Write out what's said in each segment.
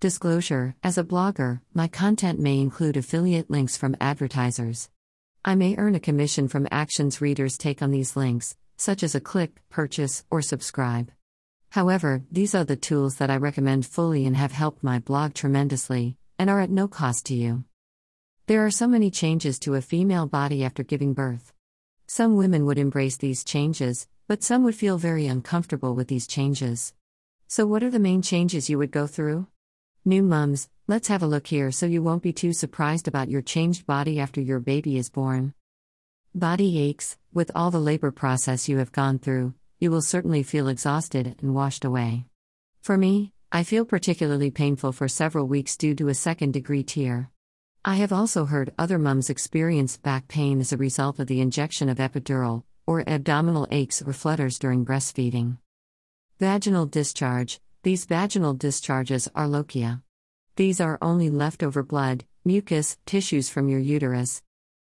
Disclosure As a blogger, my content may include affiliate links from advertisers. I may earn a commission from actions readers take on these links, such as a click, purchase, or subscribe. However, these are the tools that I recommend fully and have helped my blog tremendously, and are at no cost to you. There are so many changes to a female body after giving birth. Some women would embrace these changes, but some would feel very uncomfortable with these changes. So, what are the main changes you would go through? New mums, let's have a look here so you won't be too surprised about your changed body after your baby is born. Body aches, with all the labor process you have gone through, you will certainly feel exhausted and washed away. For me, I feel particularly painful for several weeks due to a second degree tear. I have also heard other mums experience back pain as a result of the injection of epidural, or abdominal aches or flutters during breastfeeding. Vaginal discharge, these vaginal discharges are lochia. These are only leftover blood, mucus, tissues from your uterus.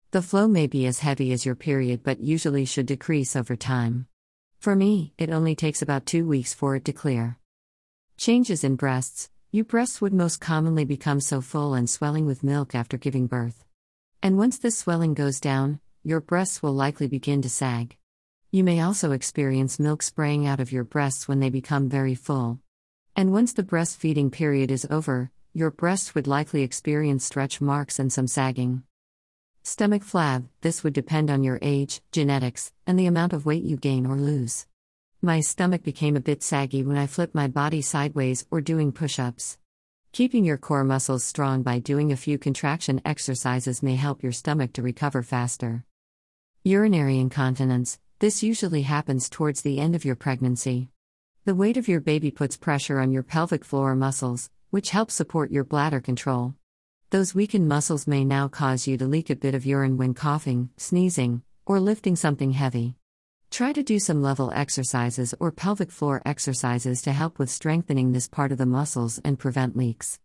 The flow may be as heavy as your period but usually should decrease over time. For me, it only takes about two weeks for it to clear. Changes in breasts Your breasts would most commonly become so full and swelling with milk after giving birth. And once this swelling goes down, your breasts will likely begin to sag. You may also experience milk spraying out of your breasts when they become very full. And once the breastfeeding period is over, your breasts would likely experience stretch marks and some sagging. Stomach flab this would depend on your age, genetics, and the amount of weight you gain or lose. My stomach became a bit saggy when I flipped my body sideways or doing push ups. Keeping your core muscles strong by doing a few contraction exercises may help your stomach to recover faster. Urinary incontinence this usually happens towards the end of your pregnancy. The weight of your baby puts pressure on your pelvic floor muscles, which help support your bladder control. Those weakened muscles may now cause you to leak a bit of urine when coughing, sneezing, or lifting something heavy. Try to do some Kegel exercises or pelvic floor exercises to help with strengthening this part of the muscles and prevent leaks.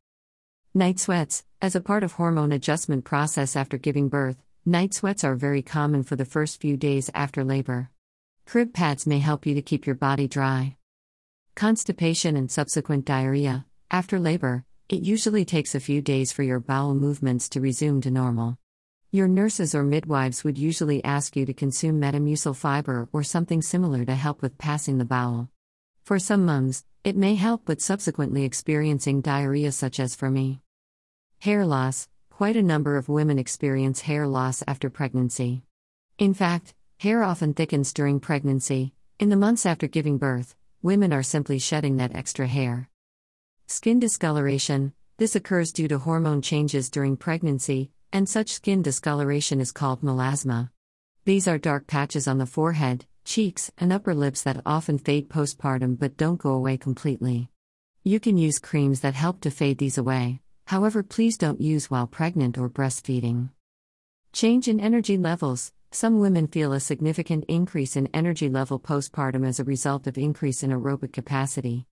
Night sweats, as a part of hormone adjustment process after giving birth, night sweats are very common for the first few days after labor. Crib pads may help you to keep your body dry constipation, and subsequent diarrhea. After labor, it usually takes a few days for your bowel movements to resume to normal. Your nurses or midwives would usually ask you to consume metamucil fiber or something similar to help with passing the bowel. For some mums, it may help with subsequently experiencing diarrhea, such as for me. Hair loss quite a number of women experience hair loss after pregnancy. In fact, hair often thickens during pregnancy, in the months after giving birth, women are simply shedding that extra hair. Skin discoloration this occurs due to hormone changes during pregnancy, and such skin discoloration is called melasma. These are dark patches on the forehead, cheeks, and upper lips that often fade postpartum but don't go away completely. You can use creams that help to fade these away, however, please don't use while pregnant or breastfeeding. Change in energy levels some women feel a significant increase in energy level postpartum as a result of increase in aerobic capacity.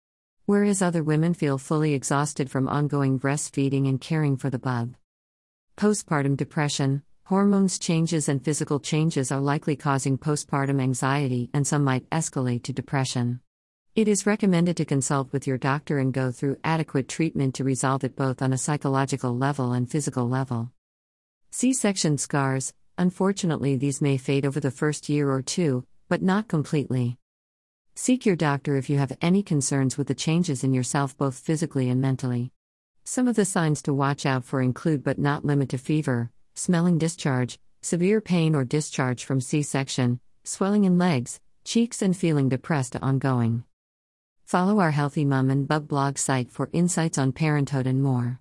Whereas other women feel fully exhausted from ongoing breastfeeding and caring for the bub. Postpartum depression, hormones changes and physical changes are likely causing postpartum anxiety and some might escalate to depression. It is recommended to consult with your doctor and go through adequate treatment to resolve it both on a psychological level and physical level. C section scars, Unfortunately, these may fade over the first year or two, but not completely. Seek your doctor if you have any concerns with the changes in yourself, both physically and mentally. Some of the signs to watch out for include but not limit to fever, smelling discharge, severe pain or discharge from C section, swelling in legs, cheeks, and feeling depressed ongoing. Follow our Healthy Mum and Bub blog site for insights on parenthood and more.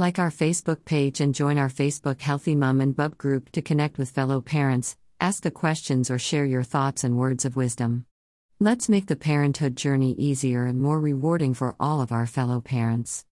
Like our Facebook page and join our Facebook Healthy Mum and Bub group to connect with fellow parents, ask the questions, or share your thoughts and words of wisdom. Let's make the parenthood journey easier and more rewarding for all of our fellow parents.